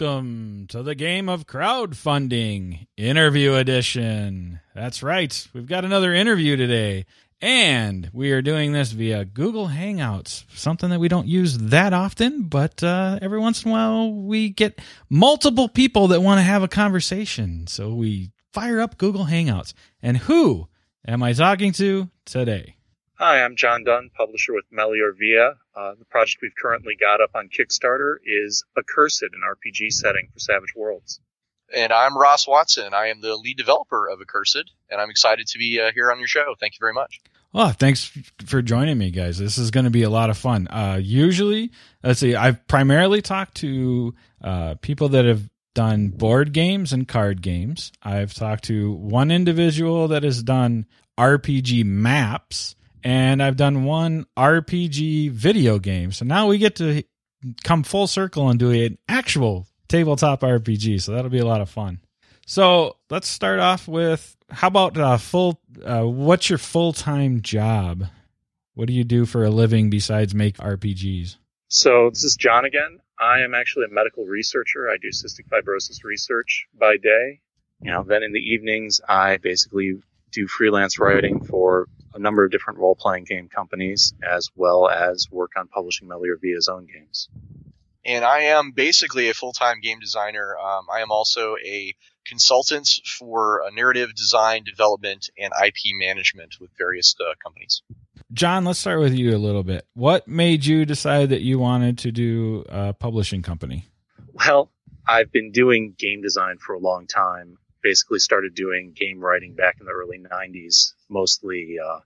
Welcome to the game of crowdfunding, interview edition. That's right, we've got another interview today, and we are doing this via Google Hangouts, something that we don't use that often, but uh, every once in a while we get multiple people that want to have a conversation. So we fire up Google Hangouts. And who am I talking to today? Hi, I'm John Dunn, publisher with Melior Via. Uh, the project we've currently got up on Kickstarter is Accursed, an RPG setting for Savage Worlds. And I'm Ross Watson. I am the lead developer of Accursed, and I'm excited to be uh, here on your show. Thank you very much. Oh, thanks for joining me, guys. This is going to be a lot of fun. Uh, usually, let's see, I've primarily talked to uh, people that have done board games and card games. I've talked to one individual that has done RPG maps and I've done one RPG video game. So now we get to come full circle and do an actual tabletop RPG. So that'll be a lot of fun. So let's start off with how about uh, full? Uh, what's your full time job? What do you do for a living besides make RPGs? So this is John again. I am actually a medical researcher. I do cystic fibrosis research by day. You know, then in the evenings, I basically do freelance writing for a number of different role playing game companies, as well as work on publishing Melior Via's own games. And I am basically a full time game designer. Um, I am also a consultant for narrative design, development, and IP management with various uh, companies. John, let's start with you a little bit. What made you decide that you wanted to do a publishing company? Well, I've been doing game design for a long time basically started doing game writing back in the early 90s, mostly uh,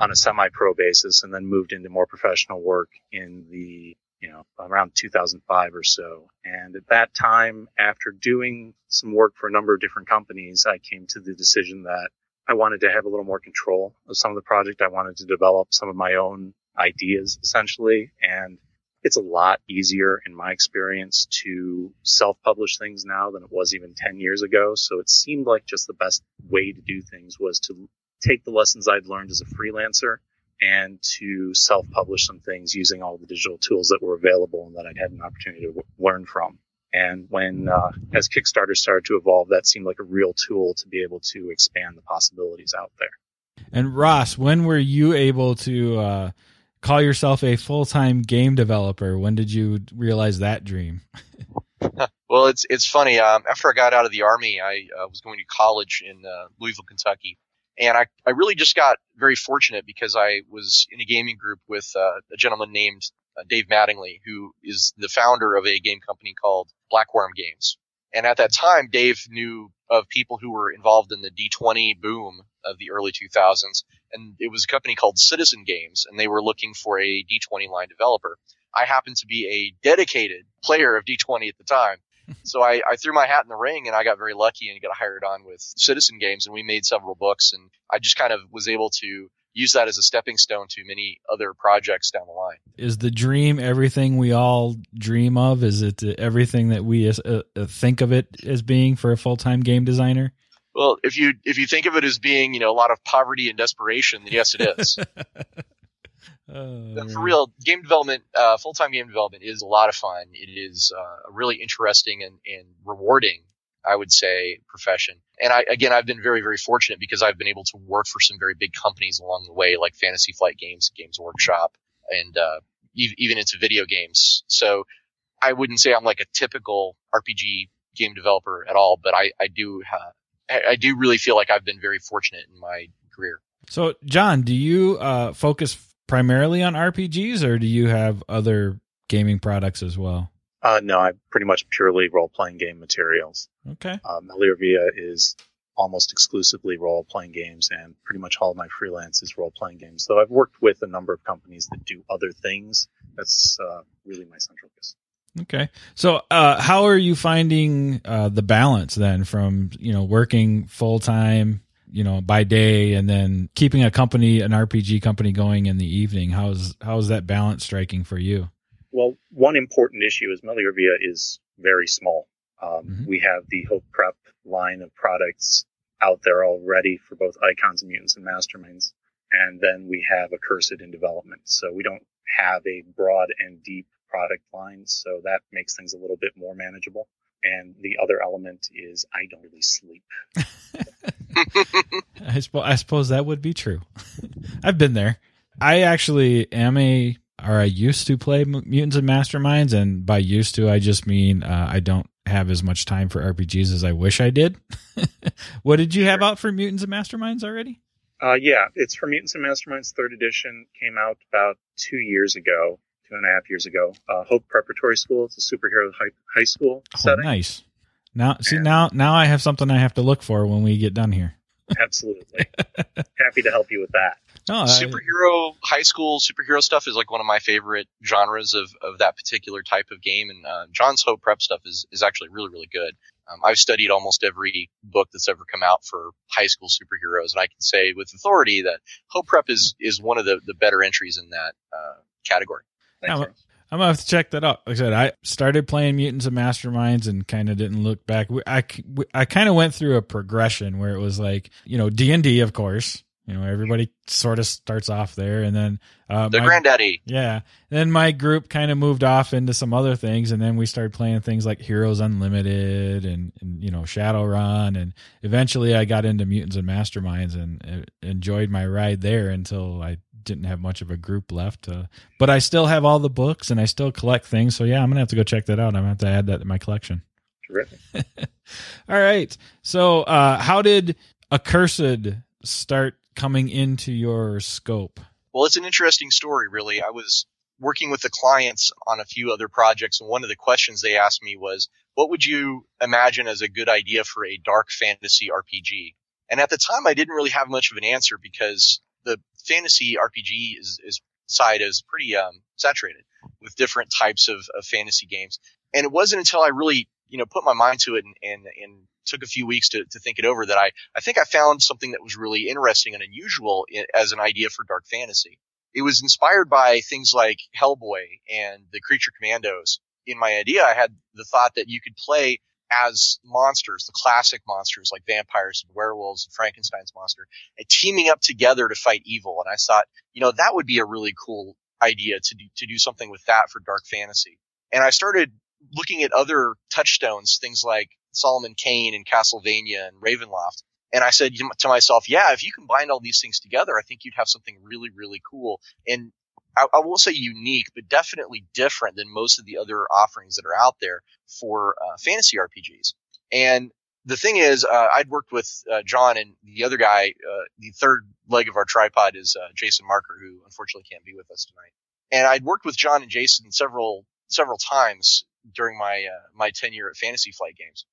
on a semi-pro basis, and then moved into more professional work in the you know around 2005 or so. And at that time, after doing some work for a number of different companies, I came to the decision that I wanted to have a little more control of some of the project. I wanted to develop some of my own ideas essentially, and it's a lot easier in my experience to self-publish things now than it was even 10 years ago. So it seemed like just the best way to do things was to take the lessons I'd learned as a freelancer and to self-publish some things using all the digital tools that were available and that I'd had an opportunity to learn from. And when, uh, as Kickstarter started to evolve, that seemed like a real tool to be able to expand the possibilities out there. And Ross, when were you able to, uh, call yourself a full time game developer. When did you realize that dream? well, it's it's funny. Um, after I got out of the army, I uh, was going to college in uh, Louisville, Kentucky, and I I really just got very fortunate because I was in a gaming group with uh, a gentleman named uh, Dave Mattingly, who is the founder of a game company called Blackwyrm Games. And at that time, Dave knew of people who were involved in the D20 boom of the early 2000s. And it was a company called Citizen Games, and they were looking for a D20 line developer. I happened to be a dedicated player of D20 at the time. so I, I, threw my hat in the ring and I got very lucky and got hired on with Citizen Games and we made several books and I just kind of was able to use that as a stepping stone to many other projects down the line. Is the dream everything we all dream of? Is it everything that we uh, uh, think of it as being for a full time game designer? Well, if you if you think of it as being you know a lot of poverty and desperation, then yes, it is. oh, for real, game development, uh, full time game development is a lot of fun. It is uh, a really interesting and, and rewarding I would say, profession. And I, again, I've been very, very fortunate because I've been able to work for some very big companies along the way, like Fantasy Flight Games, Games Workshop, and uh, even into video games. So I wouldn't say I'm like a typical RPG game developer at all, but I, I do, uh, I do really feel like I've been very fortunate in my career. So, John, do you uh, focus primarily on RPGs, or do you have other gaming products as well? Uh, no, I pretty much purely role playing game materials. Okay. Um, Via is almost exclusively role playing games, and pretty much all of my freelance is role playing games. Though I've worked with a number of companies that do other things. That's uh, really my central focus. Okay. So, uh, how are you finding uh, the balance then from you know working full time, you know, by day, and then keeping a company, an RPG company, going in the evening? How's how's that balance striking for you? Well, one important issue is Melior Via is very small. Um, mm-hmm. We have the Hope Prep line of products out there already for both icons and mutants and masterminds. And then we have Accursed in development. So we don't have a broad and deep product line, so that makes things a little bit more manageable. And the other element is I don't really sleep. I, sp- I suppose that would be true. I've been there. I actually am a, or I used to play Mutants and Masterminds, and by used to, I just mean uh, I don't have as much time for RPGs as I wish I did. what did you have out for Mutants and Masterminds already? Uh, yeah, it's for Mutants and Masterminds. Third edition came out about two years ago, two and a half years ago. Uh, Hope Preparatory School. It's a superhero high, high school Oh, setting. nice. Now, see now, now I have something I have to look for when we get done here. Absolutely. Happy to help you with that. No, I- superhero high school superhero stuff is like one of my favorite genres of, of that particular type of game and uh, john's hope prep stuff is, is actually really really good um, i've studied almost every book that's ever come out for high school superheroes and i can say with authority that hope prep is is one of the, the better entries in that uh, category Thanks, Ross. I'm gonna have to check that out. Like I said, I started playing Mutants and Masterminds and kind of didn't look back. I I kind of went through a progression where it was like you know D and D, of course. You know, everybody sort of starts off there, and then uh, the my- granddaddy yeah. Then my group kind of moved off into some other things, and then we started playing things like Heroes Unlimited and, and you know Shadowrun, and eventually I got into Mutants and Masterminds and uh, enjoyed my ride there until I didn't have much of a group left. Uh, but I still have all the books and I still collect things, so yeah, I'm gonna have to go check that out. I'm gonna have to add that to my collection. Terrific. All right. So, uh, how did Accursed start coming into your scope? Well, it's an interesting story, really. I was working with the clients on a few other projects, and one of the questions they asked me was, what would you imagine as a good idea for a dark fantasy RPG? And at the time, I didn't really have much of an answer because the fantasy RPG is, is side is pretty um, saturated with different types of, of fantasy games. And it wasn't until I really, you know, put my mind to it and, and, and took a few weeks to, to think it over that I, I think I found something that was really interesting and unusual as an idea for dark fantasy. It was inspired by things like Hellboy and the Creature Commandos. In my idea, I had the thought that you could play as monsters, the classic monsters like vampires and werewolves and Frankenstein's monster, and teaming up together to fight evil. And I thought, you know, that would be a really cool idea to do, to do something with that for dark fantasy. And I started looking at other touchstones, things like Solomon Kane and Castlevania and Ravenloft. And I said to myself, yeah, if you combine all these things together, I think you'd have something really, really cool. And I, I won't say unique, but definitely different than most of the other offerings that are out there for uh, fantasy RPGs. And the thing is, uh, I'd worked with uh, John and the other guy. Uh, the third leg of our tripod is uh, Jason Marker, who unfortunately can't be with us tonight. And I'd worked with John and Jason several several times during my uh, my tenure at Fantasy Flight Games.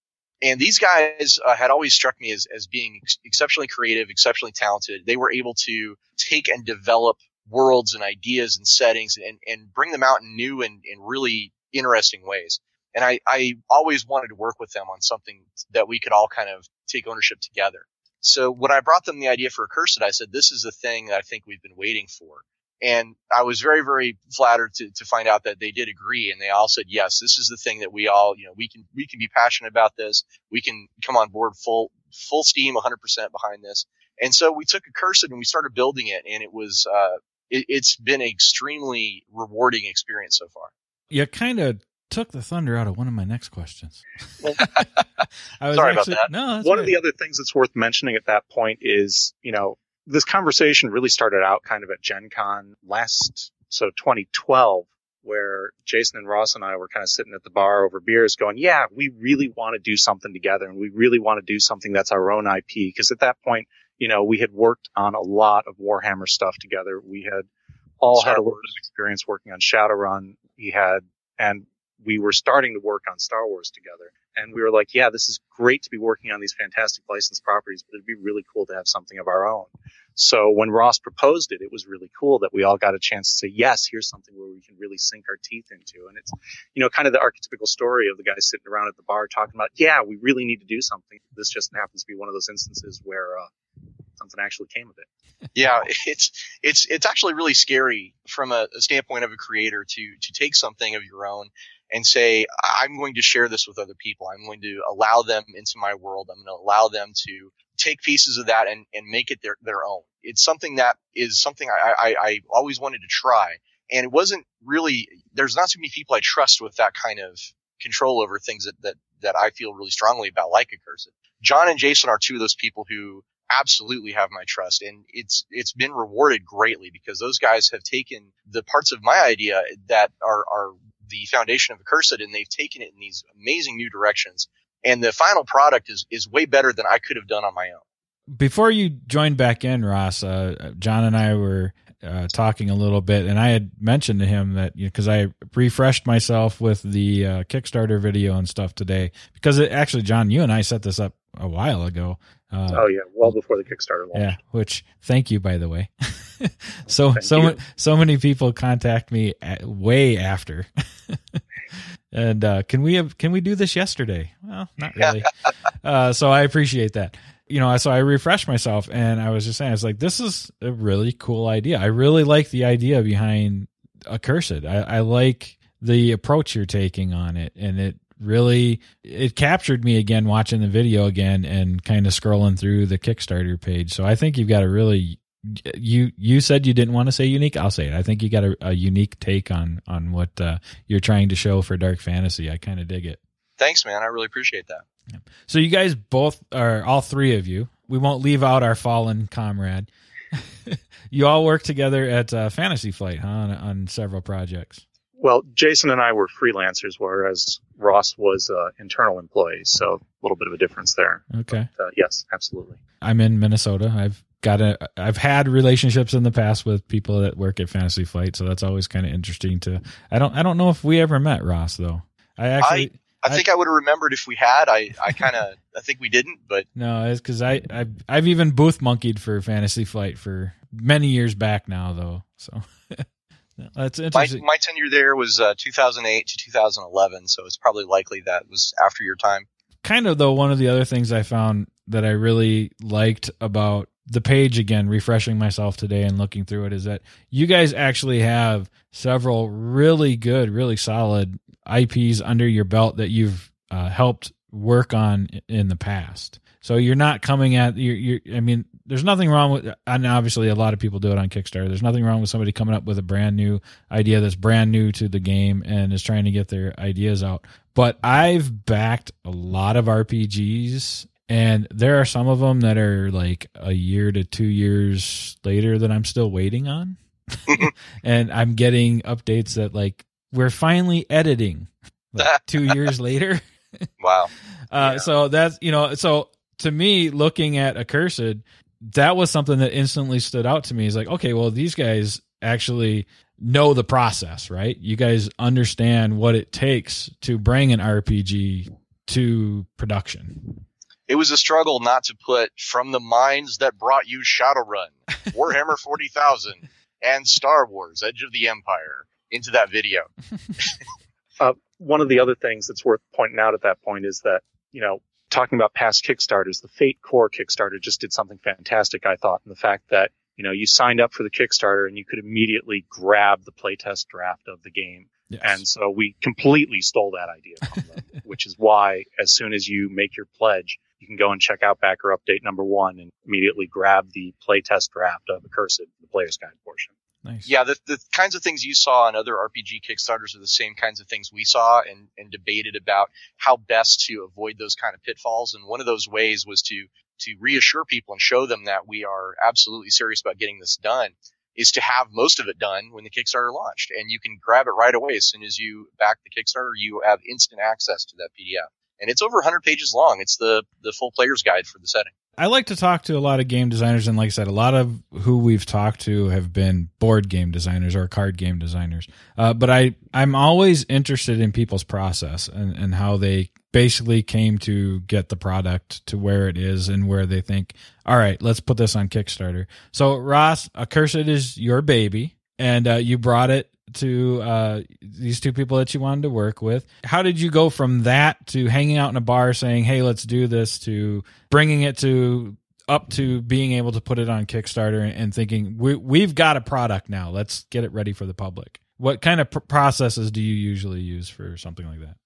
And these guys uh, had always struck me as, as being ex- exceptionally creative, exceptionally talented. They were able to take and develop worlds and ideas and settings and, and bring them out in new and, and really interesting ways. And I, I always wanted to work with them on something that we could all kind of take ownership together. So when I brought them the idea for Accursed, I said, this is the thing that I think we've been waiting for. And I was very, very flattered to, to find out that they did agree. And they all said, yes, this is the thing that we all, you know, we can, we can be passionate about this. We can come on board full, full steam, 100% behind this. And so we took Accursed and we started building it. And it was, uh, it, it's been an extremely rewarding experience so far. You kind of took the thunder out of one of my next questions. I was Sorry about that. No, that's One right. of the other things that's worth mentioning at that point is, you know, this conversation really started out kind of at Gen Con last, so 2012, where Jason and Ross and I were kind of sitting at the bar over beers going, yeah, we really want to do something together and we really want to do something that's our own IP. Because at that point, you know, we had worked on a lot of Warhammer stuff together. We had all Star had a bit of experience working on Shadowrun. We had, and we were starting to work on Star Wars together. And we were like, yeah, this is great to be working on these fantastic licensed properties, but it'd be really cool to have something of our own. So when Ross proposed it, it was really cool that we all got a chance to say, yes, here's something where we can really sink our teeth into. And it's, you know, kind of the archetypical story of the guys sitting around at the bar talking about, yeah, we really need to do something. This just happens to be one of those instances where, uh, something actually came of it. yeah, it's it's it's actually really scary from a, a standpoint of a creator to to take something of your own and say, I'm going to share this with other people. I'm going to allow them into my world. I'm going to allow them to take pieces of that and, and make it their, their own. It's something that is something I, I, I always wanted to try. and it wasn't really. There's not too many people I trust with that kind of control over things that that that I feel really strongly about, like Accursed. John and Jason are two of those people who absolutely have my trust and it's it's been rewarded greatly because those guys have taken the parts of my idea that are are the foundation of Accursed and they've taken it in these amazing new directions and the final product is is way better than I could have done on my own. Before you joined back in, Ross, uh, John and I were uh, talking a little bit, and I had mentioned to him that because you know, I refreshed myself with the uh, Kickstarter video and stuff today, because it, actually, John, you and I set this up a while ago. Uh, oh yeah, well before the Kickstarter launch. Yeah, which thank you by the way. so thank so you. so many people contact me at, way after. and uh, can we have can we do this yesterday? Well, not really. uh, so I appreciate that. You know, so I refreshed myself, and I was just saying, I was like, this is a really cool idea. I really like the idea behind Accursed. I, I like the approach you're taking on it, and it really it captured me again watching the video again and kind of scrolling through the Kickstarter page. So I think you've got a really you you said you didn't want to say unique. I'll say it. I think you got a, a unique take on on what uh, you're trying to show for dark fantasy. I kind of dig it. Thanks, man. I really appreciate that. So you guys both are all three of you. We won't leave out our fallen comrade. you all work together at uh, Fantasy Flight, huh? On, on several projects. Well, Jason and I were freelancers, whereas Ross was uh, internal employee. So a little bit of a difference there. Okay. But, uh, yes, absolutely. I'm in Minnesota. I've got a. I've had relationships in the past with people that work at Fantasy Flight, so that's always kind of interesting to. I don't. I don't know if we ever met Ross though. I actually. I, I think I, I would have remembered if we had. I, I kind of, I think we didn't, but no, it's because I, I, I've even booth monkeyed for Fantasy Flight for many years back now, though. So That's interesting. My, my tenure there was uh, 2008 to 2011, so it's probably likely that was after your time. Kind of though, one of the other things I found that I really liked about the page again, refreshing myself today and looking through it, is that you guys actually have several really good, really solid IPs under your belt that you've uh, helped work on in the past. So you're not coming at you. You, I mean, there's nothing wrong with, and obviously a lot of people do it on Kickstarter. There's nothing wrong with somebody coming up with a brand new idea that's brand new to the game and is trying to get their ideas out. But I've backed a lot of RPGs, and there are some of them that are like a year to two years later that I'm still waiting on, and I'm getting updates that like we're finally editing like two years later. wow. Uh, yeah. So that's you know so to me, looking at Accursed, that was something that instantly stood out to me. Is like, okay, well, these guys actually know the process, right? You guys understand what it takes to bring an RPG to production. It was a struggle not to put from the minds that brought you Shadowrun, Warhammer 40,000, and Star Wars Edge of the Empire into that video. uh, one of the other things that's worth pointing out at that point is that, you know, talking about past Kickstarters, the Fate Core Kickstarter just did something fantastic, I thought, in the fact that, you know, you signed up for the Kickstarter and you could immediately grab the playtest draft of the game. Yes. And so we completely stole that idea from them, which is why as soon as you make your pledge, you can go and check out backer update number one and immediately grab the playtest draft of Accursed, the player's guide portion. Nice. Yeah, the, the kinds of things you saw on other RPG Kickstarters are the same kinds of things we saw and, and debated about how best to avoid those kind of pitfalls. And one of those ways was to to reassure people and show them that we are absolutely serious about getting this done is to have most of it done when the Kickstarter launched. And you can grab it right away as soon as you back the Kickstarter, you have instant access to that PDF. And it's over 100 pages long. It's the, the full player's guide for the setting. I like to talk to a lot of game designers, and like I said, a lot of who we've talked to have been board game designers or card game designers. Uh, but I, I'm always interested in people's process and, and how they basically came to get the product to where it is and where they think, all right, let's put this on Kickstarter. So, Ross, Accursed is your baby, and uh, you brought it to uh, these two people that you wanted to work with. How did you go from that to hanging out in a bar saying, "Hey, let's do this," to bringing it to up to being able to put it on Kickstarter and thinking we, we've got a product now. Let's get it ready for the public. What kind of pr- processes do you usually use for something like that?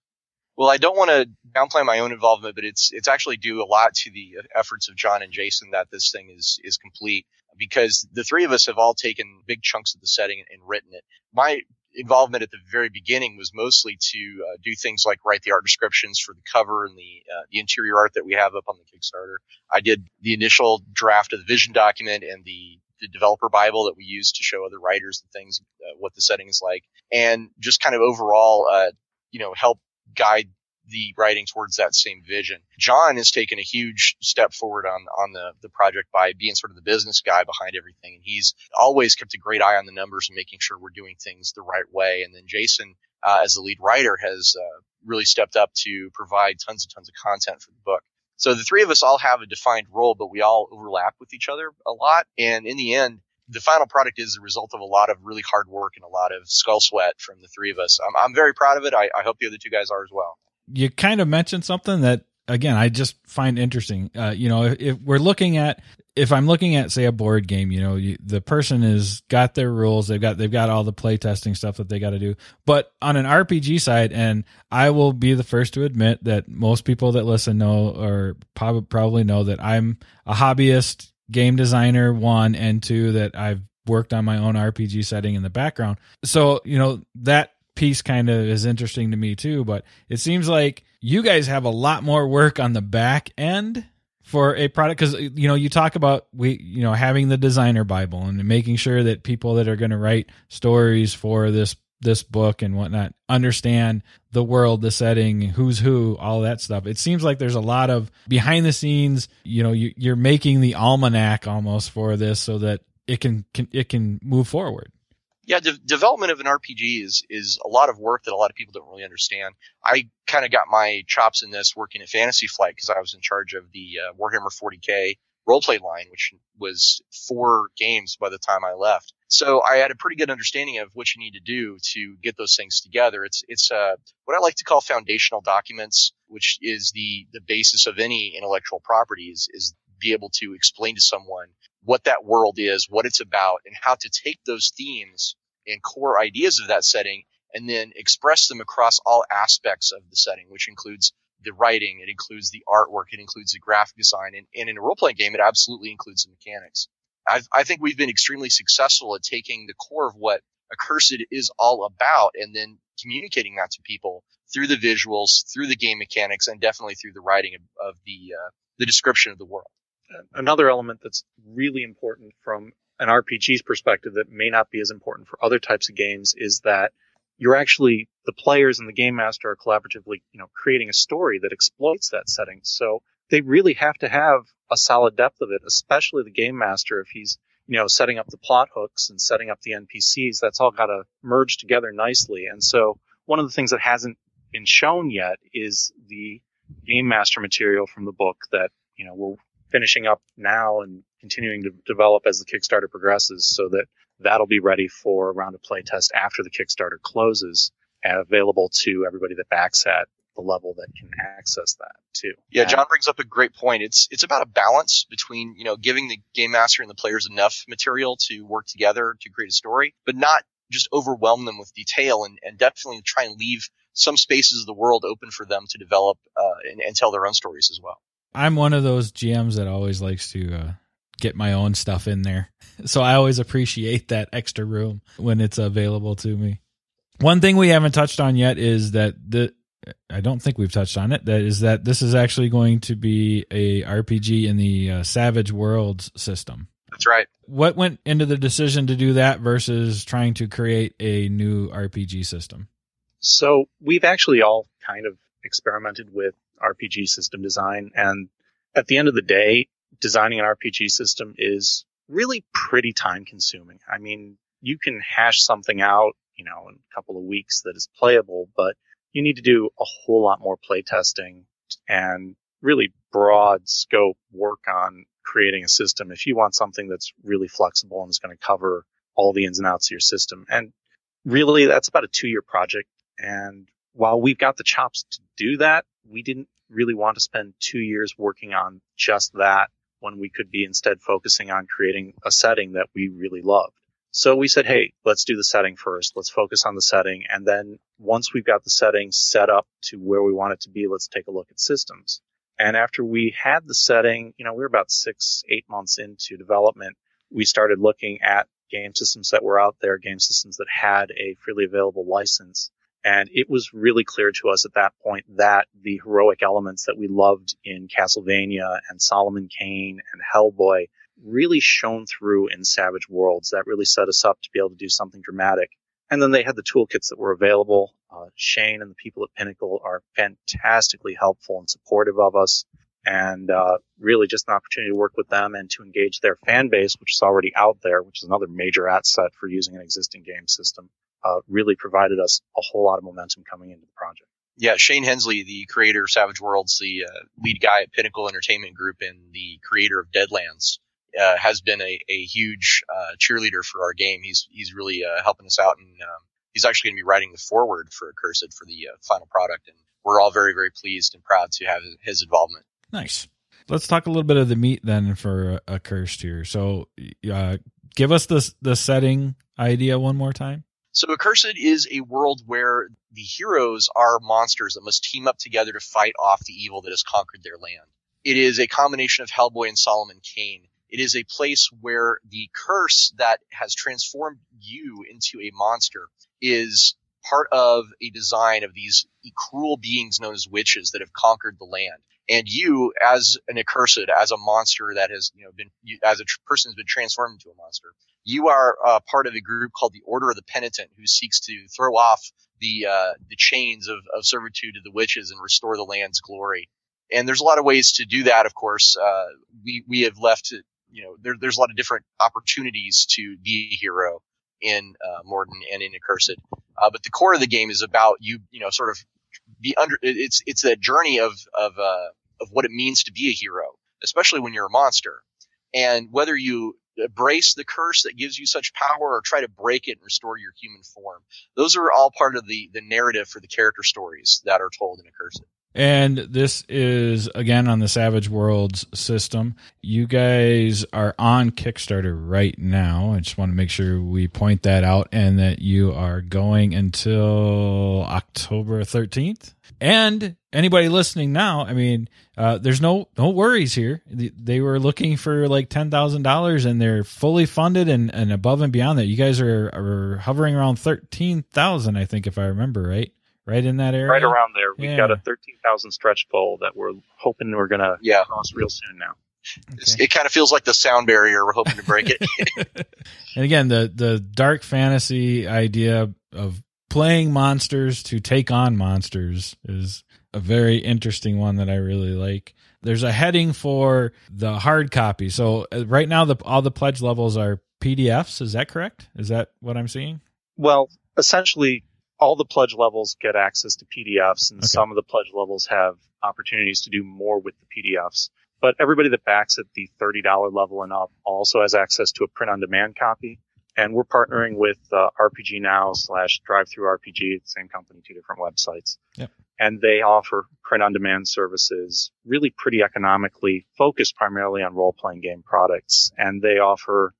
Well, I don't want to downplay my own involvement, but it's it's actually due a lot to the efforts of John and Jason that this thing is is complete. Because the three of us have all taken big chunks of the setting and written it. My involvement at the very beginning was mostly to uh, do things like write the art descriptions for the cover and the uh, the interior art that we have up on the Kickstarter. I did the initial draft of the vision document and the the developer bible that we use to show other writers and things uh, what the setting is like and just kind of overall uh, you know help guide the writing towards that same vision. John has taken a huge step forward on on the the project by being sort of the business guy behind everything, and he's always kept a great eye on the numbers and making sure we're doing things the right way. And then Jason, uh, as the lead writer, has uh, really stepped up to provide tons and tons of content for the book. So the three of us all have a defined role, but we all overlap with each other a lot. And in the end, the final product is the result of a lot of really hard work and a lot of skull sweat from the three of us. I'm, I'm very proud of it. I, I hope the other two guys are as well you kind of mentioned something that again I just find interesting. Uh, you know, if, if, we're looking at if I'm looking at say a board game, you know, you, the person has got their rules, they've got they've got all the play testing stuff that they got to do. But on an RPG side, and I will be the first to admit that most people that listen know or probably know that I'm a hobbyist game designer one and two that I've worked on my own RPG setting in the background. So, you know, that piece kind of is interesting to me too, but it seems like you guys have a lot more work on the back end for a product because you know you talk about we you know having the designer bible and making sure that people that are going to write stories for this this book and whatnot understand the world the setting who's who all that stuff. It seems like there's a lot of behind the scenes you know you, you're making the almanac almost for this so that it can, can it can move forward yeah, de- development of an RPG is is a lot of work that a lot of people don't really understand. I kind of got my chops in this working at Fantasy Flight because I was in charge of the uh, Warhammer 40k roleplay line, which was four games by the time I left. So I had a pretty good understanding of what you need to do to get those things together. It's it's uh, what I like to call foundational documents, which is the the basis of any intellectual property is is be able to explain to someone what that world is, what it's about, and how to take those themes and core ideas of that setting and then express them across all aspects of the setting, which includes the writing, it includes the artwork, it includes the graphic design, and, and in a role playing game, it absolutely includes the mechanics. I've, i think we've been extremely successful at taking the core of what Accursed is all about and then communicating that to people through the visuals, through the game mechanics, and definitely through the writing of, of the uh, the description of the world another element that's really important from an RPG's perspective that may not be as important for other types of games is that you're actually the players and the game master are collaboratively, you know, creating a story that exploits that setting. So they really have to have a solid depth of it, especially the game master if he's, you know, setting up the plot hooks and setting up the NPCs. That's all got to merge together nicely. And so one of the things that hasn't been shown yet is the game master material from the book that, you know, we're finishing up now and continuing to develop as the Kickstarter progresses so that that'll be ready for a round of playtest after the Kickstarter closes and available to everybody that backs at the level that can access that too. Yeah, John brings up a great point. It's it's about a balance between, you know, giving the game master and the players enough material to work together to create a story, but not just overwhelm them with detail and, and definitely try and leave some spaces of the world open for them to develop uh, and, and tell their own stories as well. I'm one of those GMs that always likes to uh, get my own stuff in there. So I always appreciate that extra room when it's available to me. One thing we haven't touched on yet is that the I don't think we've touched on it. That is that this is actually going to be a RPG in the uh, Savage Worlds system. That's right. What went into the decision to do that versus trying to create a new RPG system? So we've actually all kind of experimented with RPG system design. And at the end of the day, designing an RPG system is really pretty time consuming. I mean, you can hash something out, you know, in a couple of weeks that is playable, but you need to do a whole lot more playtesting and really broad scope work on creating a system if you want something that's really flexible and is going to cover all the ins and outs of your system. And really, that's about a two year project. And while we've got the chops to do that, we didn't really want to spend two years working on just that when we could be instead focusing on creating a setting that we really loved. So we said, hey, let's do the setting first. Let's focus on the setting. And then once we've got the setting set up to where we want it to be, let's take a look at systems. And after we had the setting, you know, we were about six, eight months into development. we started looking at game systems that were out there, game systems that had a freely available license. And it was really clear to us at that point that the heroic elements that we loved in Castlevania and Solomon Kane and Hellboy really shone through in Savage Worlds. That really set us up to be able to do something dramatic. And then they had the toolkits that were available. Uh, Shane and the people at Pinnacle are fantastically helpful and supportive of us. And uh, really just an opportunity to work with them and to engage their fan base, which is already out there, which is another major asset for using an existing game system, uh, really provided us a whole lot of momentum coming into the project. Yeah, Shane Hensley, the creator of Savage Worlds, the uh, lead guy at Pinnacle Entertainment Group, and the creator of Deadlands, uh, has been a, a huge uh, cheerleader for our game. He's he's really uh, helping us out, and um, he's actually going to be writing the foreword for Accursed for the uh, final product, and we're all very very pleased and proud to have his involvement. Nice. Let's talk a little bit of the meat then for Accursed here. So, uh, give us the the setting idea one more time. So Accursed is a world where the heroes are monsters that must team up together to fight off the evil that has conquered their land. It is a combination of Hellboy and Solomon Kane. It is a place where the curse that has transformed you into a monster is part of a design of these cruel beings known as witches that have conquered the land. And you, as an accursed, as a monster that has, you know, been, as a person has been transformed into a monster, you are uh, part of a group called the Order of the Penitent, who seeks to throw off the uh, the chains of, of servitude to the witches and restore the land's glory. And there's a lot of ways to do that. Of course, uh, we we have left you know, there, there's a lot of different opportunities to be a hero in uh, Morden and in Accursed. Uh, but the core of the game is about you, you know, sort of be under. It's it's that journey of of uh, of what it means to be a hero, especially when you're a monster, and whether you embrace the curse that gives you such power or try to break it and restore your human form. Those are all part of the the narrative for the character stories that are told in a Accursed. And this is again on the Savage Worlds system. You guys are on Kickstarter right now. I just want to make sure we point that out and that you are going until October 13th. And anybody listening now, I mean, uh, there's no no worries here. They were looking for like ten thousand dollars, and they're fully funded and, and above and beyond that. You guys are, are hovering around thirteen thousand, I think, if I remember right right in that area. Right around there. We've yeah. got a 13,000 stretch goal that we're hoping we're going to yeah. cross real soon now. Okay. It kind of feels like the sound barrier. We're hoping to break it. and again, the the dark fantasy idea of playing monsters to take on monsters is a very interesting one that I really like. There's a heading for the hard copy. So uh, right now, the all the pledge levels are PDFs. Is that correct? Is that what I'm seeing? Well, essentially, all the pledge levels get access to PDFs, and okay. some of the pledge levels have opportunities to do more with the PDFs. But everybody that backs at the $30 level and up also has access to a print on demand copy. And we're partnering with uh, RPG Now slash DriveThruRPG, same company, two different websites. Yep. And they offer print on demand services really pretty economically, focused primarily on role playing game products. And they offer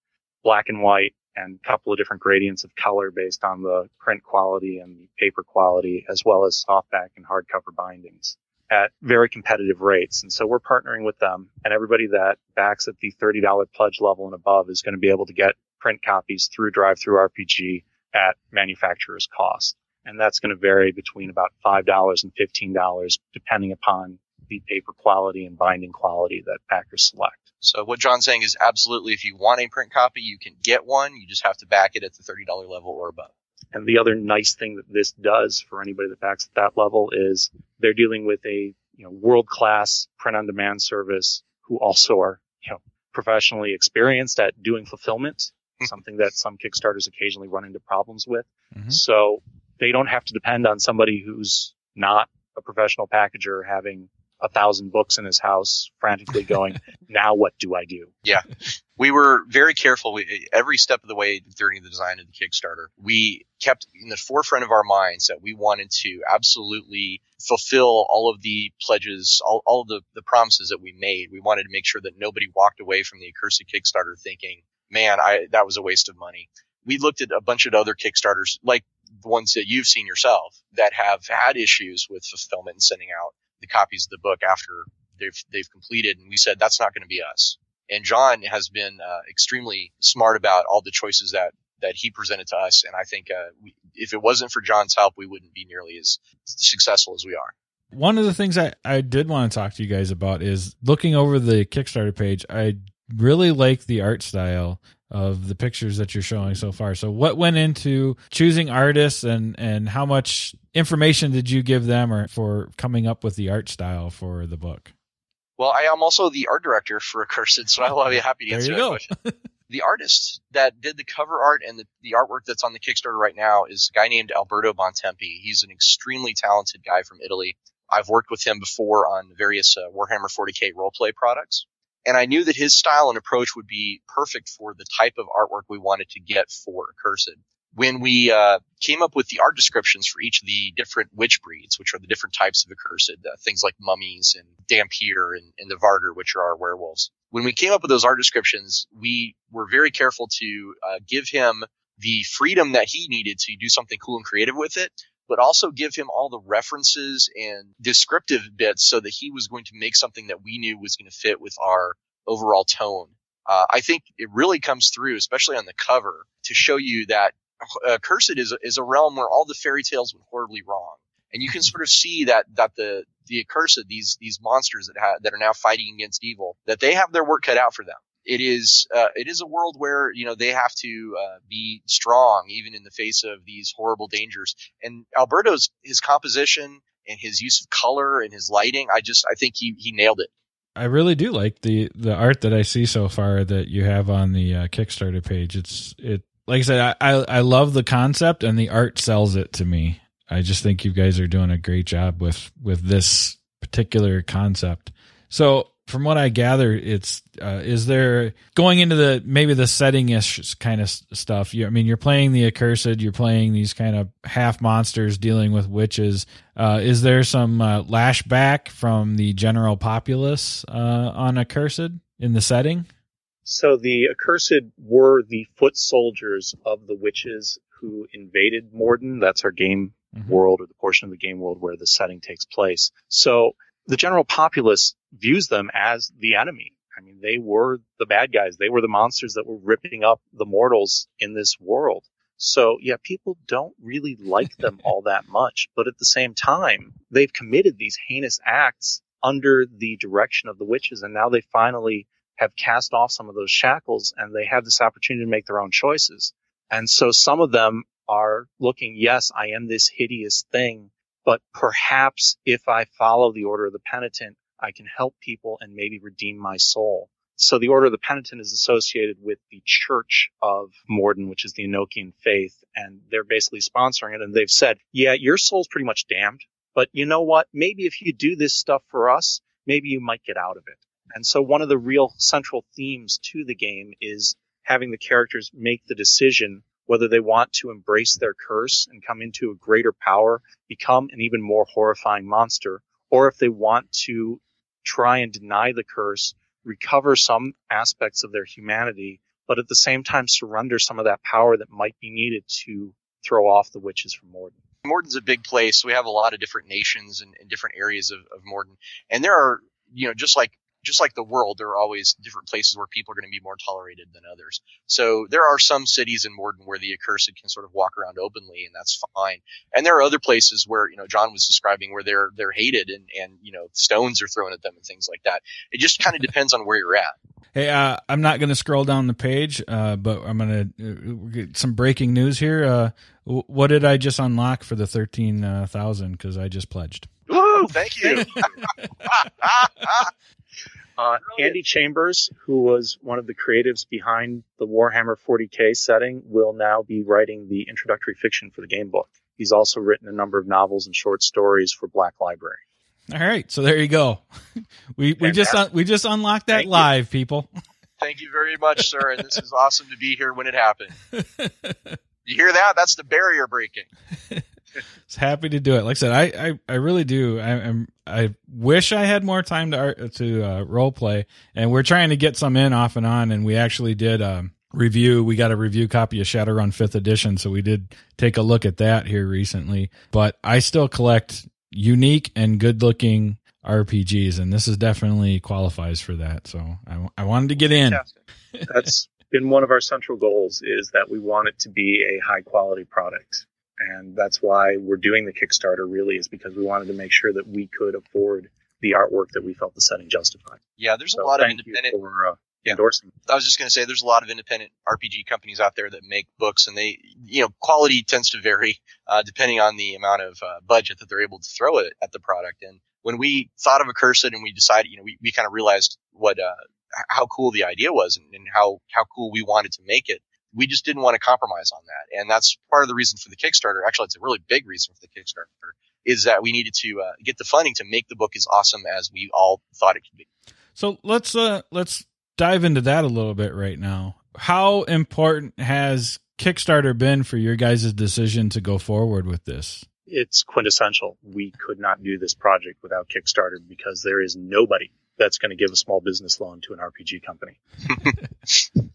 black and white and a couple of different gradients of color based on the print quality and the paper quality, as well as softback and hardcover bindings at very competitive rates. And so we're partnering with them and everybody that backs at the $30 pledge level and above is going to be able to get print copies through DriveThruRPG at manufacturer's cost. And that's going to vary between about $5 and $15 depending upon the paper quality and binding quality that backers select. So what John's saying is absolutely if you want a print copy, you can get one. You just have to back it at the $30 level or above. And the other nice thing that this does for anybody that backs at that level is they're dealing with a you know world class print on demand service who also are you know professionally experienced at doing fulfillment, hmm. something that some Kickstarters occasionally run into problems with. Mm-hmm. So they don't have to depend on somebody who's not a professional packager having a thousand books in his house, frantically going, "Now what do I do?" Yeah, we were very careful. We, every step of the way during the design of the Kickstarter, we kept in the forefront of our minds that we wanted to absolutely fulfill all of the pledges, all, all of the, the promises that we made. We wanted to make sure that nobody walked away from the Accursed Kickstarter thinking, "Man, I that was a waste of money." We looked at a bunch of other Kickstarters, like the ones that you've seen yourself, that have had issues with fulfillment and sending out the copies of the book after they've they've completed, and we said that's not going to be us. And John has been uh, extremely smart about all the choices that that he presented to us. And I think uh, we, if it wasn't for John's help, we wouldn't be nearly as successful as we are. One of the things I, I did want to talk to you guys about is looking over the Kickstarter page. I really like the art style of the pictures that you're showing so far. So what went into choosing artists and and how much information did you give them or for coming up with the art style for the book? Well, I am also the art director for Accursed, so I will be happy to answer that go. question. the artist that did the cover art and the, the artwork that's on the Kickstarter right now is a guy named Alberto Bontempi. He's an extremely talented guy from Italy. I've worked with him before on various uh, Warhammer 40k roleplay products. And I knew that his style and approach would be perfect for the type of artwork we wanted to get for Accursed. When we uh, came up with the art descriptions for each of the different witch breeds, which are the different types of Accursed, uh, things like mummies and Dhampir and, and the Vargr, which are our werewolves. When we came up with those art descriptions, we were very careful to uh, give him the freedom that he needed to do something cool and creative with it, but also give him all the references and descriptive bits so that he was going to make something that we knew was going to fit with our overall tone. Uh, I think it really comes through, especially on the cover, to show you that uh, Cursed is, is a realm where all the fairy tales went horribly wrong. And you can sort of see that, that the, the accursed, these, these monsters that have, that are now fighting against evil, that they have their work cut out for them it is uh, it is a world where you know they have to uh, be strong even in the face of these horrible dangers. And Alberto's his composition and his use of color and his lighting, I just I think he he nailed it. I really do like the the art that I see so far that you have on the uh, Kickstarter page. It's it like I said, I, I I love the concept and the art sells it to me. I just think you guys are doing a great job with with this particular concept. So from what I gather, it's uh, is there going into the maybe the setting ish kind of stuff. You, I mean, you're playing the accursed, you're playing these kind of half monsters dealing with witches. Uh, is there some uh, lashback from the general populace uh, on accursed in the setting? So the accursed were the foot soldiers of the witches who invaded Morden. That's our game mm-hmm. world or the portion of the game world where the setting takes place. So the general populace views them as the enemy. I mean, they were the bad guys. They were the monsters that were ripping up the mortals in this world. So yeah, people don't really like them all that much, but at the same time, they've committed these heinous acts under the direction of the witches and now they finally have cast off some of those shackles and they have this opportunity to make their own choices. And so some of them are looking, yes, I am this hideous thing but perhaps if I follow the order of the penitent, I can help people and maybe redeem my soul. So the Order of the Penitent is associated with the Church of Morden, which is the Enochian faith, and they're basically sponsoring it. And they've said, yeah, your soul's pretty much damned, but you know what? Maybe if you do this stuff for us, maybe you might get out of it. And so one of the real central themes to the game is having the characters make the decision whether they want to embrace their curse and come into a greater power, become an even more horrifying monster, or if they want to try and deny the curse, recover some aspects of their humanity, but at the same time surrender some of that power that might be needed to throw off the witches from Morden. Morden's a big place. We have a lot of different nations and, and different areas of, of Morden. And there are, you know, just like just like the world, there are always different places where people are going to be more tolerated than others. So there are some cities in Morden where the accursed can sort of walk around openly, and that's fine. And there are other places where you know John was describing where they're they're hated and and you know stones are thrown at them and things like that. It just kind of depends on where you're at. Hey, uh, I'm not going to scroll down the page, uh, but I'm going to uh, get some breaking news here. Uh, what did I just unlock for the thirteen uh. Because I just pledged. Woo! Thank you. Uh, Andy Chambers, who was one of the creatives behind the Warhammer 40k setting, will now be writing the introductory fiction for the game book. He's also written a number of novels and short stories for Black Library. All right, so there you go. we we just un- we just unlocked that Thank live, you. people. Thank you very much, sir, and this is awesome to be here when it happened. You hear that? That's the barrier breaking. was happy to do it. Like I said, I I, I really do. I, am I wish I had more time to art, to uh, role play, and we're trying to get some in off and on. And we actually did um, review. We got a review copy of Shadowrun Fifth Edition, so we did take a look at that here recently. But I still collect unique and good looking RPGs, and this is definitely qualifies for that. So I, I wanted to get in. That's been one of our central goals is that we want it to be a high quality product. And that's why we're doing the Kickstarter really is because we wanted to make sure that we could afford the artwork that we felt the setting justified. Yeah, there's a So lot of independent. for uh, Yeah. endorsing. I was just going to say there's a lot of independent RPG companies out there that make books, and they, you know, quality tends to vary uh, depending on the amount of uh, budget that they're able to throw at, at the product. And when we thought of a Accursed and we decided, you know, we, we kind of realized what uh, how cool the idea was and, and how how cool we wanted to make it. We just didn't want to compromise on that, and that's part of the reason for the Kickstarter. Actually, it's a really big reason for the Kickstarter is that we needed to uh, get the funding to make the book as awesome as we all thought it could be. So let's uh let's dive into that a little bit right now. How important has Kickstarter been for your guys' decision to go forward with this? It's quintessential. We could not do this project without Kickstarter because there is nobody that's going to give a small business loan to an RPG company.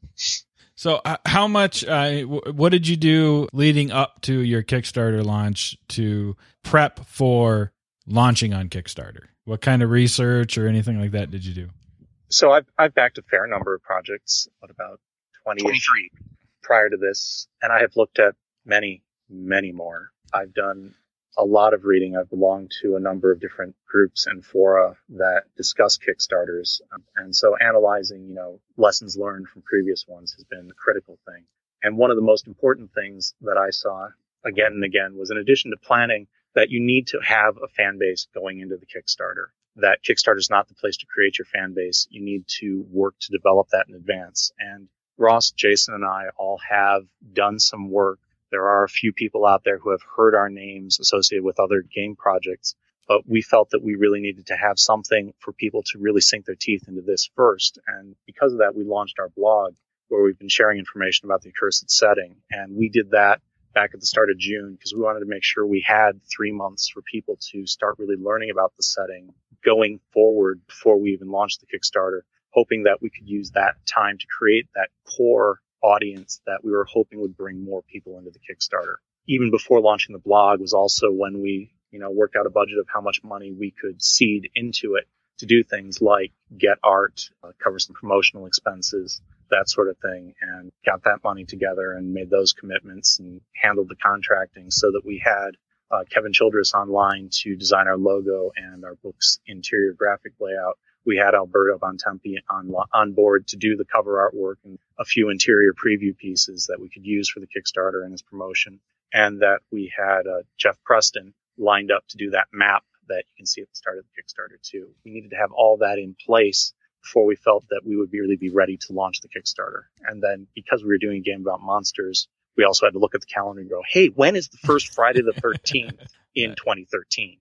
So, uh, how much? Uh, w- what did you do leading up to your Kickstarter launch to prep for launching on Kickstarter? What kind of research or anything like that did you do? So I've, I've backed a fair number of projects, what about 20 Twenty-three. prior to this, and I have looked at many, many more. I've done a lot of reading. I've belonged to a number of different groups and fora that discuss Kickstarters. And so analyzing, you know, lessons learned from previous ones has been a critical thing. And one of the most important things that I saw again and again was in addition to planning that you need to have a fan base going into the Kickstarter. That Kickstarter is not the place to create your fan base. You need to work to develop that in advance. And Ross, Jason, and I all have done some work. There are a few people out there who have heard our names associated with other game projects, but we felt that we really needed to have something for people to really sink their teeth into this first. And because of that, we launched our blog where we've been sharing information about the accursed setting. And we did that back at the start of June because we wanted to make sure we had three months for people to start really learning about the setting going forward before we even launched the Kickstarter, hoping that we could use that time to create that core audience that we were hoping would bring more people into the Kickstarter. Even before launching the blog was also when we, you know, worked out a budget of how much money we could seed into it to do things like get art, uh, cover some promotional expenses, that sort of thing, and got that money together and made those commitments and handled the contracting so that we had uh, Kevin Childress online to design our logo and our book's interior graphic layout. We had Alberto Bontempi on on board to do the cover artwork and a few interior preview pieces that we could use for the Kickstarter and its promotion, and that we had uh, Jeff Preston lined up to do that map that you can see at the start of the Kickstarter too. We needed to have all that in place before we felt that we would really be ready to launch the Kickstarter. And then because we were doing a game about monsters, we also had to look at the calendar and go, hey, when is the first Friday the 13th in 2013?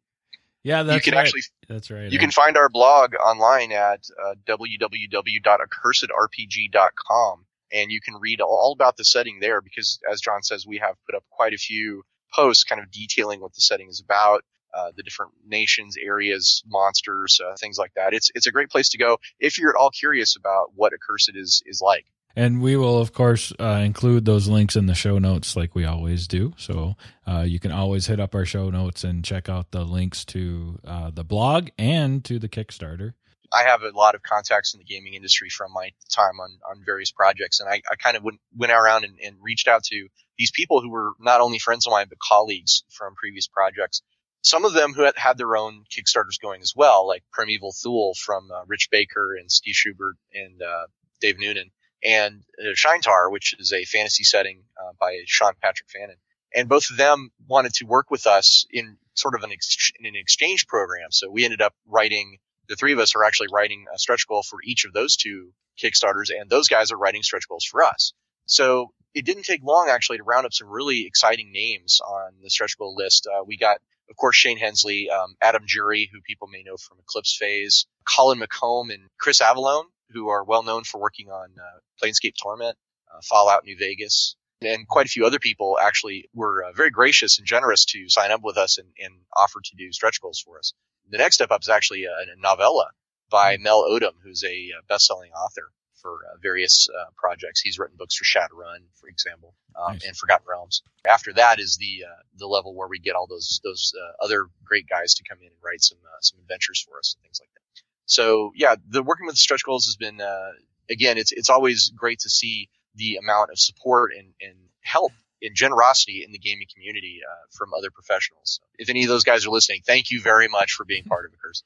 Yeah, that's you can right. actually that's right. You can find our blog online at uh, www.accursedrpg.com, and you can read all about the setting there because, as John says, we have put up quite a few posts kind of detailing what the setting is about, uh, the different nations, areas, monsters, uh, things like that. It's it's a great place to go if you're at all curious about what Accursed is is like. And we will, of course, uh, include those links in the show notes like we always do. So uh, you can always hit up our show notes and check out the links to uh, the blog and to the Kickstarter. I have a lot of contacts in the gaming industry from my time on, on various projects, and I, I kind of went, went around and, and reached out to these people who were not only friends of mine but colleagues from previous projects. Some of them who had, had their own Kickstarters going as well, like Primeval Thule from uh, Rich Baker and Steve Schubert and uh, Dave Noonan, and uh, Shaintar, which is a fantasy setting uh, by Sean Patrick Fannon. And both of them wanted to work with us in sort of an, ex- an exchange program. So we ended up writing the three of us are actually writing a stretch goal for each of those two Kickstarters, and those guys are writing stretch goals for us. So it didn't take long actually to round up some really exciting names on the stretch goal list. Uh, we got, of course, Shane Hensley, um, Adam Jury, who people may know from Eclipse Phase, Colin McComb, and Chris Avellone, who are well known for working on uh, Planescape Torment, uh, Fallout New Vegas, and quite a few other people actually were uh, very gracious and generous to sign up with us and, and offer to do stretch goals for us. The next step up is actually a, a novella by Mel Odom, who's a uh, best-selling author. for uh, various uh, projects. He's written books for Shadowrun, for example, um, nice. and Forgotten Realms. After that is the uh, the level where we get all those those uh, other great guys to come in and write some uh, some adventures for us and things like that. So yeah, the working with stretch goals has been again, it's it's always great to see the amount of support and, and help and generosity in the gaming community uh, from other professionals. If any of those guys are listening, thank you very much for being part of Accursed.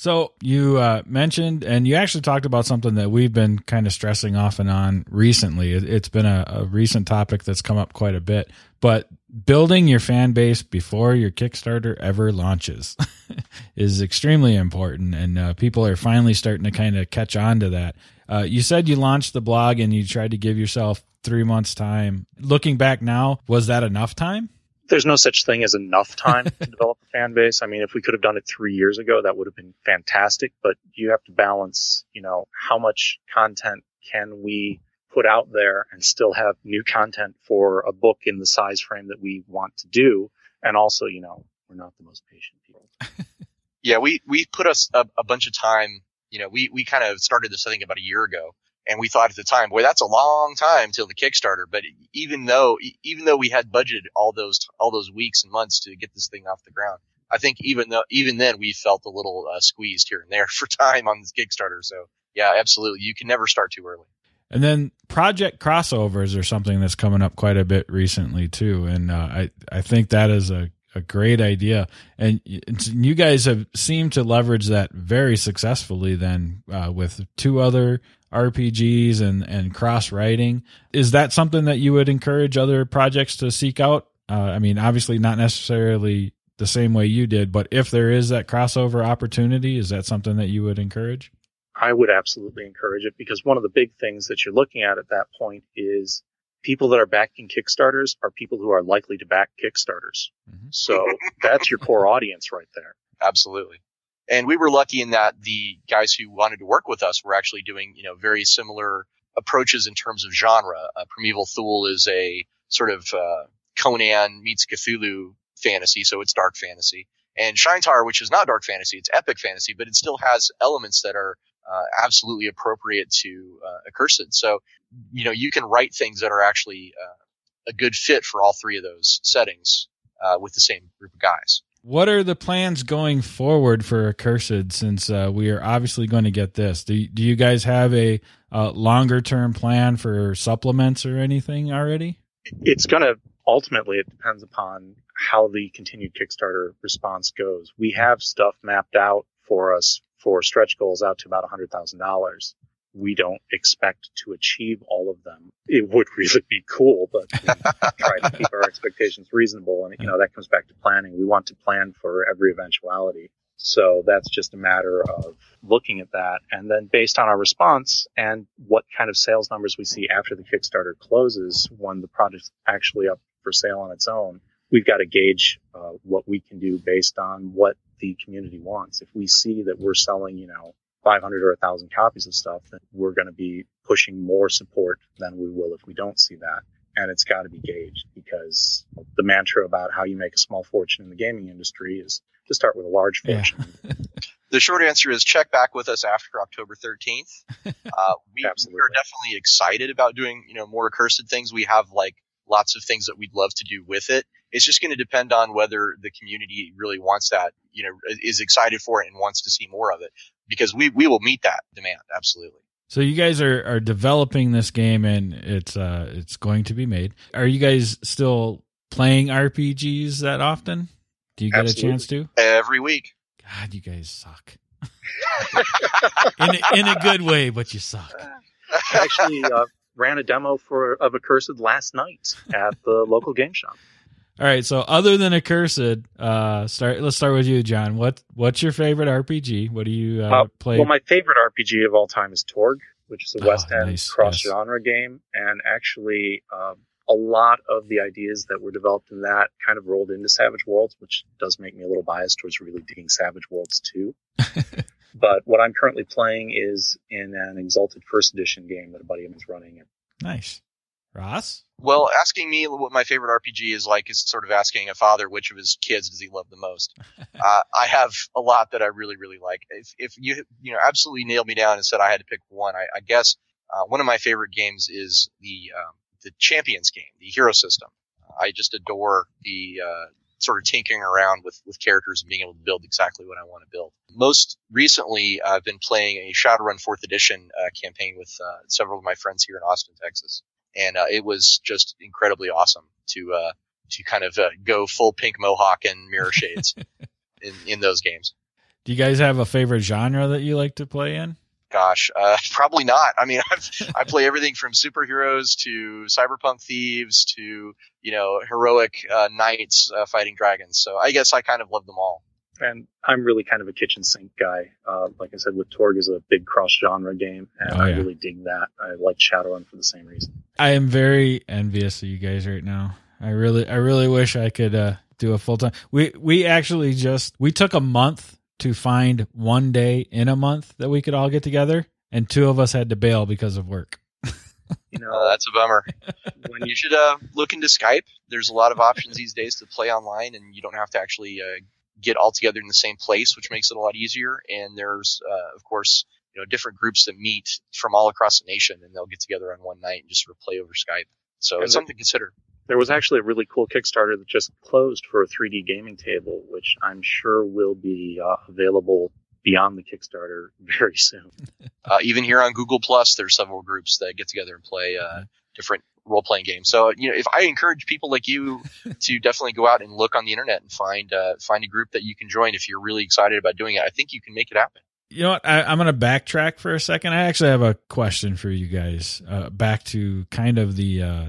So you uh, mentioned, and you actually talked about something that we've been kind of stressing off and on recently. It, has been a, a, recent topic that's come up quite a bit. But building your fan base before your Kickstarter ever launches is extremely important, and uh, people are finally starting to kind of catch on to that. Uh, you said you launched the blog and you tried to give yourself three months' time. Looking back now, was that enough time? There's no such thing as enough time to develop a fan base. I mean, if we could have done it three years ago, that would have been fantastic, but you have to balance, you know, how much content can we put out there and still have new content for a book in the size frame that we want to do. And also, you know, we're not the most patient people. yeah, we, we put us a, a bunch of time, you know, we, we kind of started this, I think about a year ago and we thought at the time, boy, that's a long time till the Kickstarter. But even though, even though we had budgeted all those, all those weeks and months to get this thing off the ground, I think even though, even then we felt a little uh, squeezed here and there for time on this Kickstarter. So yeah, absolutely. You can never start too early. And then project crossovers are something that's coming up quite a bit recently too. And uh, I, I think that is a, a great idea. And you guys have seemed to leverage that very successfully then uh, with two other RPGs and, and cross writing. Is that something that you would encourage other projects to seek out? Uh, I mean, obviously not necessarily the same way you did, but if there is that crossover opportunity, is that something that you would encourage? I would absolutely encourage it because one of the big things that you're looking at at that point is people that are backing Kickstarters are people who are likely to back Kickstarters. Mm-hmm. So that's your core audience right there. Absolutely. And we were lucky in that the guys who wanted to work with us were actually doing, you know, very similar approaches in terms of genre. Uh, Primeval Thule is a sort of uh, Conan meets Cthulhu fantasy, so it's dark fantasy. And Shaintar, which is not dark fantasy, it's epic fantasy, but it still has elements that are uh, absolutely appropriate to uh, Accursed. So, you know, you can write things that are actually uh, a good fit for all three of those settings uh, with the same group of guys. What are the plans going forward for Accursed since uh, we are obviously going to get this? Do, do you guys have a, a longer term plan for supplements or anything already? It's going to ultimately, it depends upon how the continued Kickstarter response goes. We have stuff mapped out for us for stretch goals out to about $100,000 we don't expect to achieve all of them. It would really be cool, but try to keep our expectations reasonable. And, you know, that comes back to planning. We want to plan for every eventuality. So that's just a matter of looking at that. And then based on our response and what kind of sales numbers we see after the Kickstarter closes, when the project's actually up for sale on its own, we've got to gauge uh, what we can do based on what the community wants. If we see that we're selling, you know, 500 or 1,000 copies of stuff, then we're going to be pushing more support than we will if we don't see that. And it's got to be gauged because the mantra about how you make a small fortune in the gaming industry is to start with a large fortune. Yeah. the short answer is check back with us after October 13th. Uh, we, we, are definitely excited about doing, you know, more accursed things. We have like lots of things that we'd love to do with it. It's just going to depend on whether the community really wants that, you know, is excited for it and wants to see more of it because we, we will meet that demand. Absolutely. So you guys are, are developing this game and it's, uh, it's going to be made. Are you guys still playing RPGs that often? Do you get Absolutely. a chance to? Every week. God, you guys suck. in, a, in a good way, but you suck. I actually, uh, ran a demo for of Accursed last night at the local game shop. All right, so other than Accursed, uh, start. Let's start with you, John. What what's your favorite RPG? What do you uh, uh, play? Well, my favorite RPG of all time is Torg, which is a West oh, End nice. cross genre yes. game, and actually, um, a lot of the ideas that were developed in that kind of rolled into Savage Worlds, which does make me a little biased towards really digging Savage Worlds too. but what I'm currently playing is in an Exalted First Edition game that a buddy of mine is running. Nice. Ross? Well, asking me what my favorite RPG is like is sort of asking a father which of his kids does he love the most. uh, I have a lot that I really, really like. If, if you, you know, absolutely nailed me down and said I had to pick one, I, I guess Uh, one of my favorite games is the um, the Champions game, the Hero System. I just adore the uh, sort of tinkering around with with characters and being able to build exactly what I want to build. Most recently, I've been playing a Shadowrun Fourth Edition uh, campaign with uh, several of my friends here in Austin, Texas, and uh, it was just incredibly awesome to uh, to kind of uh, go full pink mohawk and mirror shades in in those games. Do you guys have a favorite genre that you like to play in? Gosh, uh, probably not. I mean, I've, I play everything from superheroes to cyberpunk thieves to you know heroic uh, knights uh, fighting dragons. So I guess I kind of love them all. And I'm really kind of a kitchen sink guy. Uh, like I said, with Torg is a big cross genre game, and Oh, I really dig that. I like Shadowrun for the same reason. I am very envious of you guys right now. I really, I really wish I could uh, do a full time. We we actually just we took a month to find one day in a month that we could all get together, and two of us had to bail because of work. You know, Uh, that's a bummer. when you You should uh, look into Skype. There's a lot of options these days to play online, and you don't have to actually uh, get all together in the same place, which makes it a lot easier. And there's, uh, of course, you know, different groups that meet from all across the nation, and they'll get together on one night and just sort of play over Skype. So And it's something to consider. There was actually a really cool Kickstarter that just closed for a 3D gaming table, which I'm sure will be uh, available beyond the Kickstarter very soon. Uh, even here on Google Plus, there's several groups that get together and play uh, different role playing game. So you know, if I encourage people like you to definitely go out and look on the internet and find uh, find a group that you can join if you're really excited about doing it, I think you can make it happen. You know what? I, I'm going to backtrack for a second. I actually have a question for you guys. Uh, back to kind of the uh,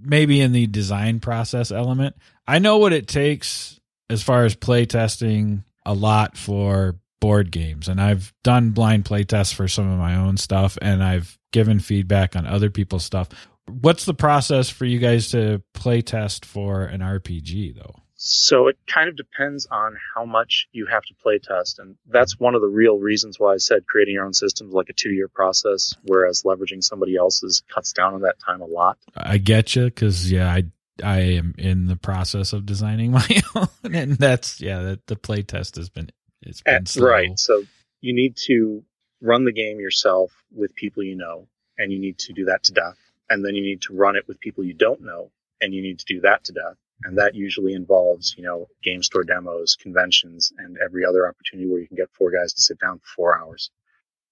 maybe in the design process element. I know what it takes as far as play testing a lot for board games, and I've done blind play tests for some of my own stuff, and I've given feedback on other people's stuff. What's the process for you guys to play test for an RPG, though? So it kind of depends on how much you have to play test. And that's one of the real reasons why I said creating your own system is like a two year process, whereas leveraging somebody else's cuts down on that time a lot. I get you because yeah, I I am in the process of designing my own, and that's yeah, that the play test has been it's been slow. right. So you need to run the game yourself with people you know, and you need to do that to death. And then you need to run it with people you don't know, and you need to do that to death. And that usually involves, you know, game store demos, conventions, and every other opportunity where you can get four guys to sit down for four hours.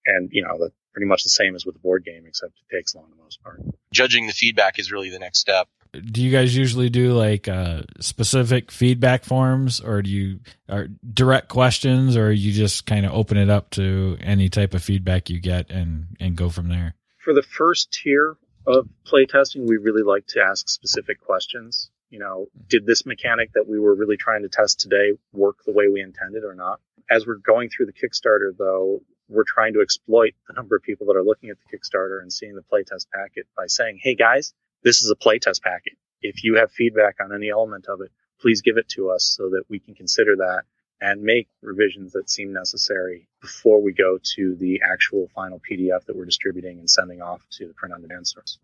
And, you know, that's pretty much the same as with a board game, except it takes long the most part. Judging the feedback is really the next step. Do you guys usually do like uh, specific feedback forms, or do you or direct questions, or you just kind of open it up to any type of feedback you get and and go from there? for the first tier of playtesting, we really like to ask specific questions. You know, did this mechanic that we were really trying to test today work the way we intended or not? As we're going through the Kickstarter, though, we're trying to exploit the number of people that are looking at the Kickstarter and seeing the playtest packet by saying, hey guys, this is a playtest packet. If you have feedback on any element of it, please give it to us so that we can consider that and make revisions that seem necessary before we go to the actual final PDF that we're distributing and sending off to the print on demand source.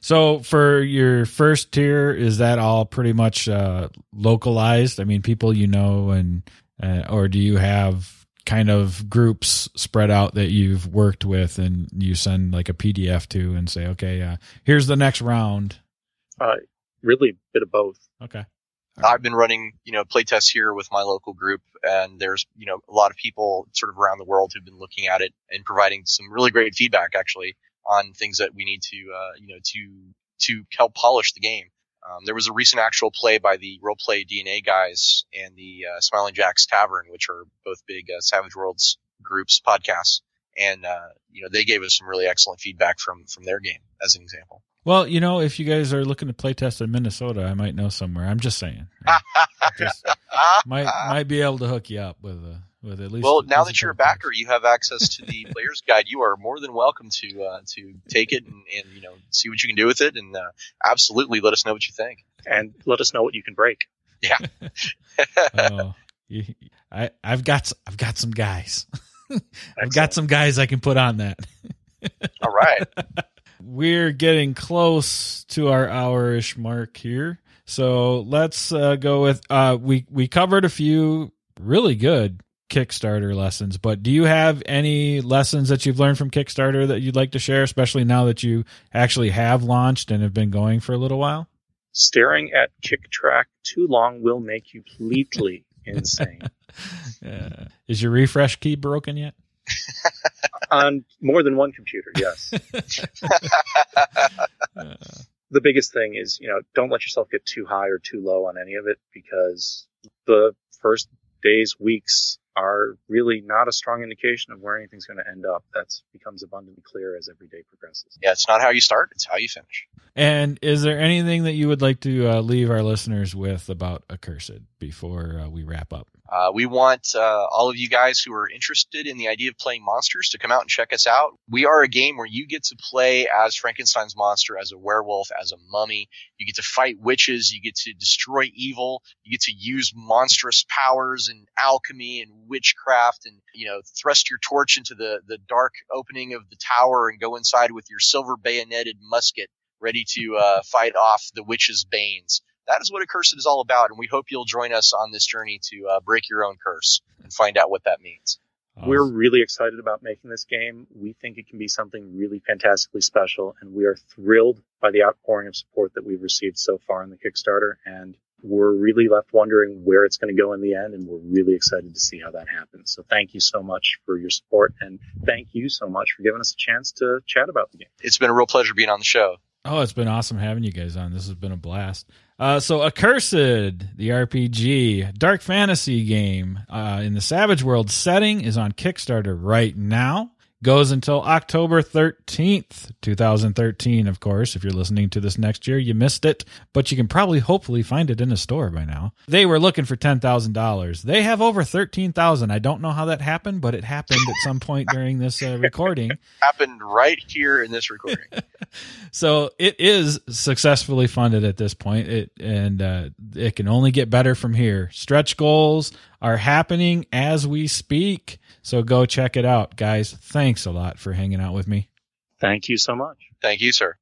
So for your first tier, is that all pretty much uh, localized? I mean, people you know, and uh, or do you have kind of groups spread out that you've worked with, and you send like a PDF to and say, okay, uh, here's the next round. Uh, really, a bit of both. Okay. I've been running, you know, playtests here with my local group, and there's, you know, a lot of people sort of around the world who've been looking at it and providing some really great feedback, actually, on things that we need to, uh, you know, to to help polish the game. Um, there was a recent actual play by the Roleplay DNA guys and the uh, Smiling Jacks Tavern, which are both big uh, Savage Worlds groups podcasts, and uh, you know, they gave us some really excellent feedback from from their game, as an example. Well, you know, if you guys are looking to play test in Minnesota, I might know somewhere. I'm just saying. Just might might be able to hook you up with a with at least. Well, now that you're a backer, you have access to the player's guide. You are more than welcome to uh, to take it and, and you know see what you can do with it, and uh, absolutely let us know what you think. And let us know what you can break. oh, you, I I've got s- I've got some guys. I've got some guys I can put on that. All right, We're getting close to our hour-ish mark here. So let's uh, go with uh, we we covered a few really good Kickstarter lessons, but do you have any lessons that you've learned from Kickstarter that you'd like to share, especially now that you actually have launched and have been going for a little while? Staring at Kicktraq too long will make you completely insane. Uh, is your refresh key broken yet? On more than one computer, yes. the biggest thing is, you know, don't let yourself get too high or too low on any of it because the first days, weeks are really not a strong indication of where anything's going to end up. That becomes abundantly clear as every day progresses. Yeah, it's not how you start; it's how you finish. And is there anything that you would like to uh, leave our listeners with about Accursed before uh, we wrap up? Uh, we want uh, all of you guys who are interested in the idea of playing monsters to come out and check us out. We are a game where you get to play as Frankenstein's monster, as a werewolf, as a mummy. You get to fight witches. You get to destroy evil. You get to use monstrous powers and alchemy and witchcraft and, you know, thrust your torch into the, the dark opening of the tower and go inside with your silver bayoneted musket ready to uh, fight off the witch's banes that is what Accursed is all about. And we hope you'll join us on this journey to uh, break your own curse and find out what that means. Awesome. We're really excited about making this game. We think it can be something really fantastically special, and we are thrilled by the outpouring of support that we've received so far in the Kickstarter. And we're really left wondering where it's going to go in the end, and we're really excited to see how that happens. So thank you so much for your support, and thank you so much for giving us a chance to chat about the game. It's been a real pleasure being on the show. Oh, it's been awesome having you guys on. This has been a blast. Uh, so, Accursed, the RPG, dark fantasy game uh, in the Savage World setting, is on Kickstarter right now goes until October 13th, 2013. Of course, if you're listening to this next year, you missed it, but you can probably hopefully find it in a store by now. They were looking for $10,000. They have over 13,000. I don't know how that happened, but it happened at some point during this uh, recording. happened right here in this recording. so it is successfully funded at this point. It and uh, it can only get better from here. Stretch goals are happening as we speak. So go check it out, guys. Thanks a lot for hanging out with me. Thank you so much. Thank you, sir.